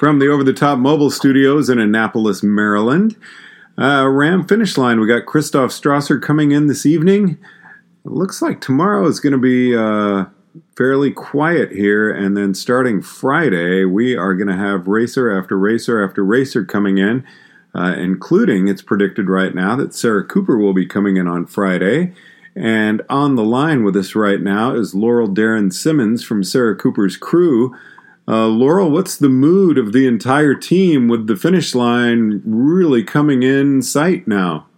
From the Over the Top Mobile Studios in Annapolis, Maryland. Uh, RAAM finish line. We got Christoph Strasser coming in this evening. It looks like tomorrow is going to be uh, fairly quiet here, and then starting Friday, we are going to have racer after racer after racer coming in, uh, including it's predicted right now that Sarah Cooper will be coming in on Friday. And on the line with us right now is Laurel Darren Simmons from Sarah Cooper's crew. Uh, Laurel, what's the mood of the entire team with the finish line really coming in sight now?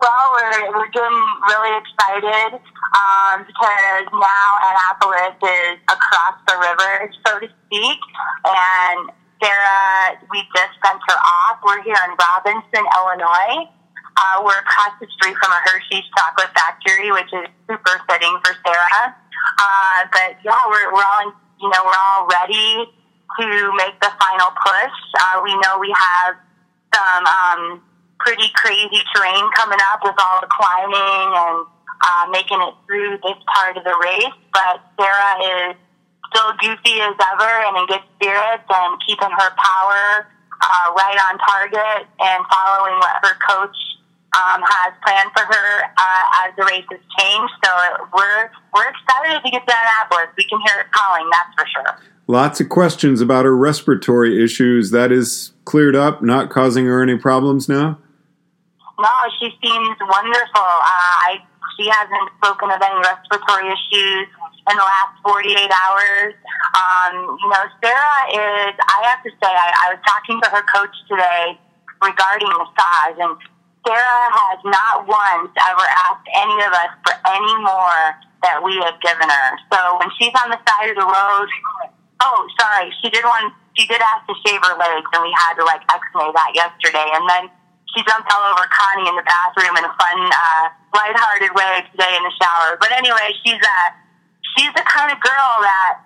Well, we're, we're getting really excited um, because now Annapolis is across the river, so to speak. And Sarah, we just sent her off. We're here in Robinson, Illinois. Uh, we're across the street from a Hershey's chocolate factory, which is super fitting for Sarah. Uh, but yeah, we're, we're all, you know, we're all ready to make the final push. Uh, we know we have some, um, pretty crazy terrain coming up with all the climbing and uh, making it through this part of the race. But Sarah is still goofy as ever and in good spirits and keeping her power uh, right on target and following what her coach um, has planned for her uh, as the races change. So we're we're excited to get to Annapolis. We can hear it calling, that's for sure. Lots of questions about her respiratory issues. That is cleared up, not causing her any problems now. No, she seems wonderful. Uh, I she hasn't spoken of any respiratory issues in the last 48 hours. Um, you know, Sarah is, I have to say, I, I was talking to her coach today regarding massage, and Sarah has not once ever asked any of us for any more that we have given her. So when she's on the side of the road, oh, sorry, she did one, she did ask to shave her legs, and we had to like x-ray that yesterday. And then she jumped all over Connie in the bathroom in a fun, uh, lighthearted way today in the shower. But anyway, she's a she's the kind of girl that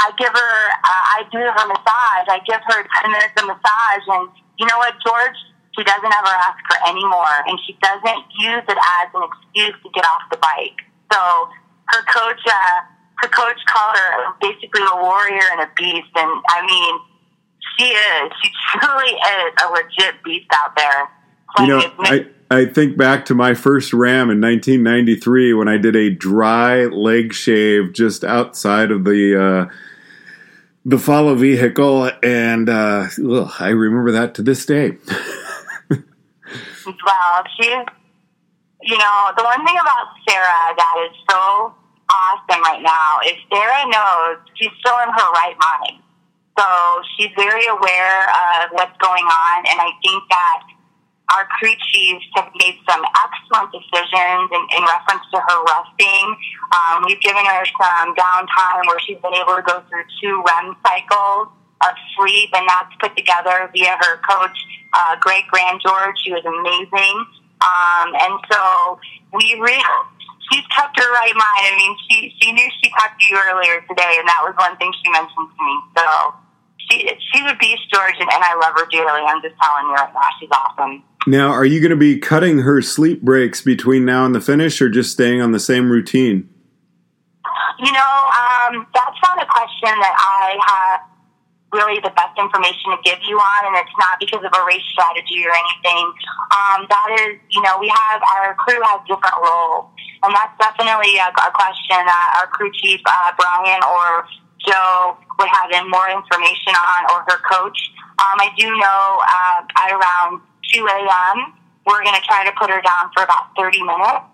I give her. Uh, I do her massage. I give her ten minutes of massage, and you know what, George? She doesn't ever ask for any more, and she doesn't use it as an excuse to get off the bike. So her coach, uh, her coach called her basically a warrior and a beast, and I mean she is. She truly is a legit beast out there. you know, I, I think back to my first RAAM in 1993 when I did a dry leg shave just outside of the uh, the follow vehicle, and uh, ugh, I remember that to this day. well, she's, you know, the one thing about Sarah that is so awesome right now is Sarah knows she's still in her right mind. So she's very aware of what's going on, and I think that our crew chiefs have made some excellent decisions in, in reference to her resting. Um, we've given her some downtime where she's been able to go through two REM cycles of sleep, and that's put together via her coach, uh, Greg Grandgeorge. She was amazing. Um, and so we really, she's kept her right mind. I mean, she, she knew she talked to you earlier today, and that was one thing she mentioned to me. So she she's a beast, George, and, and I love her dearly. I'm just telling you right now, she's awesome. Now, are you going to be cutting her sleep breaks between now and the finish, or just staying on the same routine? You know, um, that's not a question that I have really the best information to give you on, and it's not because of a race strategy or anything. Um, that is, you know, we have our crew has different roles, and that's definitely a, a question that our crew chief uh, Brian or Joe would have more information on, or her coach. Um, I do know uh, at around 2 a.m., we're going to try to put her down for about 30 minutes.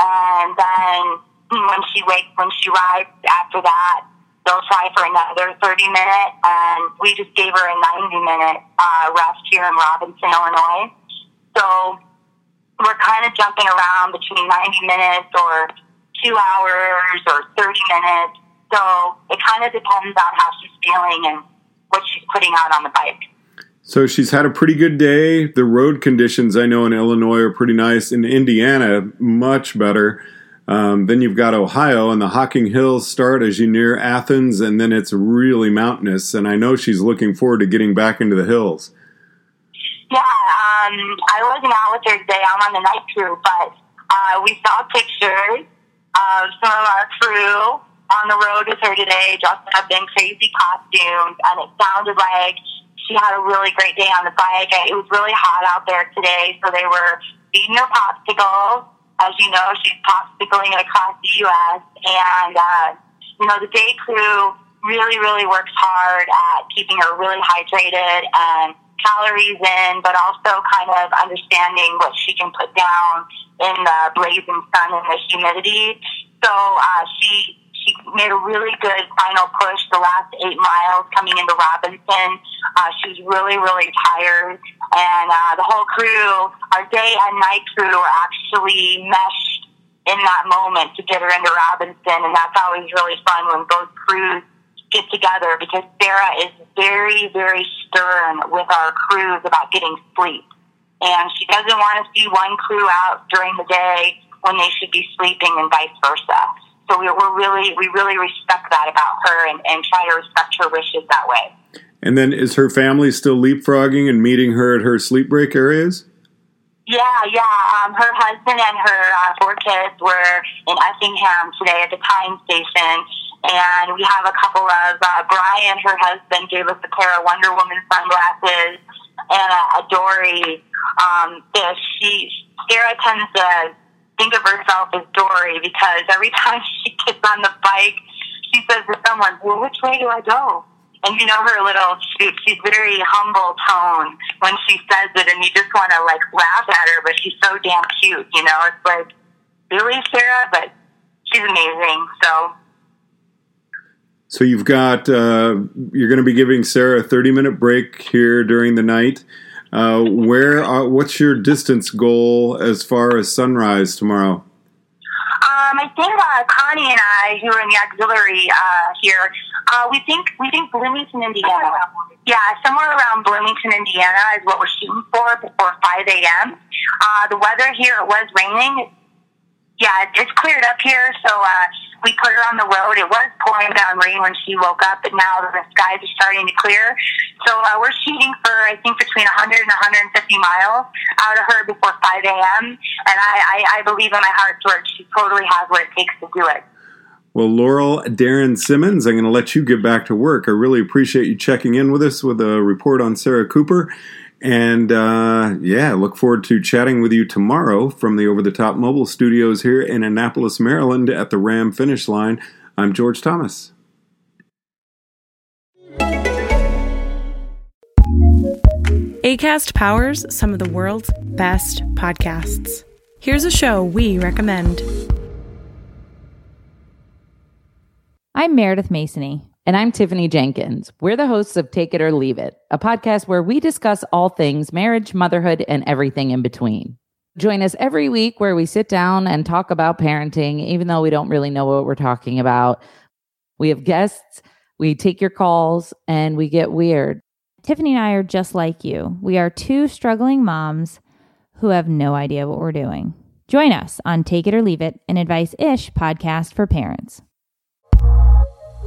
And then when she wakes, when she rides after that, they'll try for another 30 minutes. And we just gave her a 90 minute uh, rest here in Robinson, Illinois. So we're kind of jumping around between 90 minutes or two hours or 30 minutes so it kind of depends on how she's feeling and what she's putting out on the bike. So she's had a pretty good day. The road conditions I know in Illinois are pretty nice. In Indiana, much better. Um, then you've got Ohio, and the Hocking Hills start as you near Athens, and then it's really mountainous. And I know she's looking forward to getting back into the hills. Yeah, um, I wasn't out with her today. I'm on the night crew, but uh, we saw pictures of some of our crew on the road with her today, dressed up in crazy costumes, and it sounded like she had a really great day on the bike. It was really hot out there today, so they were feeding her popsicles. As you know, she's popsicling across the U.S. And, uh, you know, the day crew really, really works hard at keeping her really hydrated and calories in, but also kind of understanding what she can put down in the blazing sun and the humidity. So uh, she she made a really good final push the last eight miles coming into Robinson. Uh, she was really, really tired. And uh, the whole crew, our day and night crew, were actually meshed in that moment to get her into Robinson. And that's always really fun when both crews get together because Sarah is very, very stern with our crews about getting sleep. And she doesn't want to see one crew out during the day when they should be sleeping and vice versa. So we, we're really, we really respect that about her and, and try to respect her wishes that way. And then is her family still leapfrogging and meeting her at her sleep break areas? Yeah, yeah. Um, her husband and her uh, four kids were in Effingham today at the time station, and we have a couple of uh, Brian, her husband, gave us a pair of Wonder Woman sunglasses and a, a Dory. Um, she Sarah tends to think of herself as Dory because every time she gets on the bike, she says to someone, "Well, which way do I go?" And you know her little, she, she's very humble tone when she says it, and you just want to like laugh at her, but she's so damn cute, you know? It's like, really, Sarah? But she's amazing, so. So you've got, uh, you're going to be giving Sarah a 30 minute break here during the night. Uh, where, uh, what's your distance goal as far as sunrise tomorrow? Um, I think uh, Connie and I, who are in the auxiliary uh, here, uh, we think we think Bloomington, Indiana. Yeah, somewhere around Bloomington, Indiana is what we're shooting for before 5 a.m. Uh, the weather here it was raining. Yeah, it's cleared up here, so uh, we put her on the road. It was pouring down rain when she woke up, but now the skies are starting to clear. So uh, we're shooting for I think between 100 and 150 miles out of her before 5 a.m. And I, I, I believe in my heart, George, she totally has what it takes to do it. Well, Laurel Darren Simmons, I'm going to let you get back to work. I really appreciate you checking in with us with a report on Sarah Cooper. And uh, yeah, look forward to chatting with you tomorrow from the Over the Top Mobile Studios here in Annapolis, Maryland at the RAAM finish line. I'm George Thomas. ACAST powers some of the world's best podcasts. Here's a show we recommend. I'm Meredith Masony. And I'm Tiffany Jenkins. We're the hosts of Take It or Leave It, a podcast where we discuss all things marriage, motherhood, and everything in between. Join us every week where we sit down and talk about parenting, even though we don't really know what we're talking about. We have guests, we take your calls, and we get weird. Tiffany and I are just like you. We are two struggling moms who have no idea what we're doing. Join us on Take It or Leave It, an advice ish podcast for parents.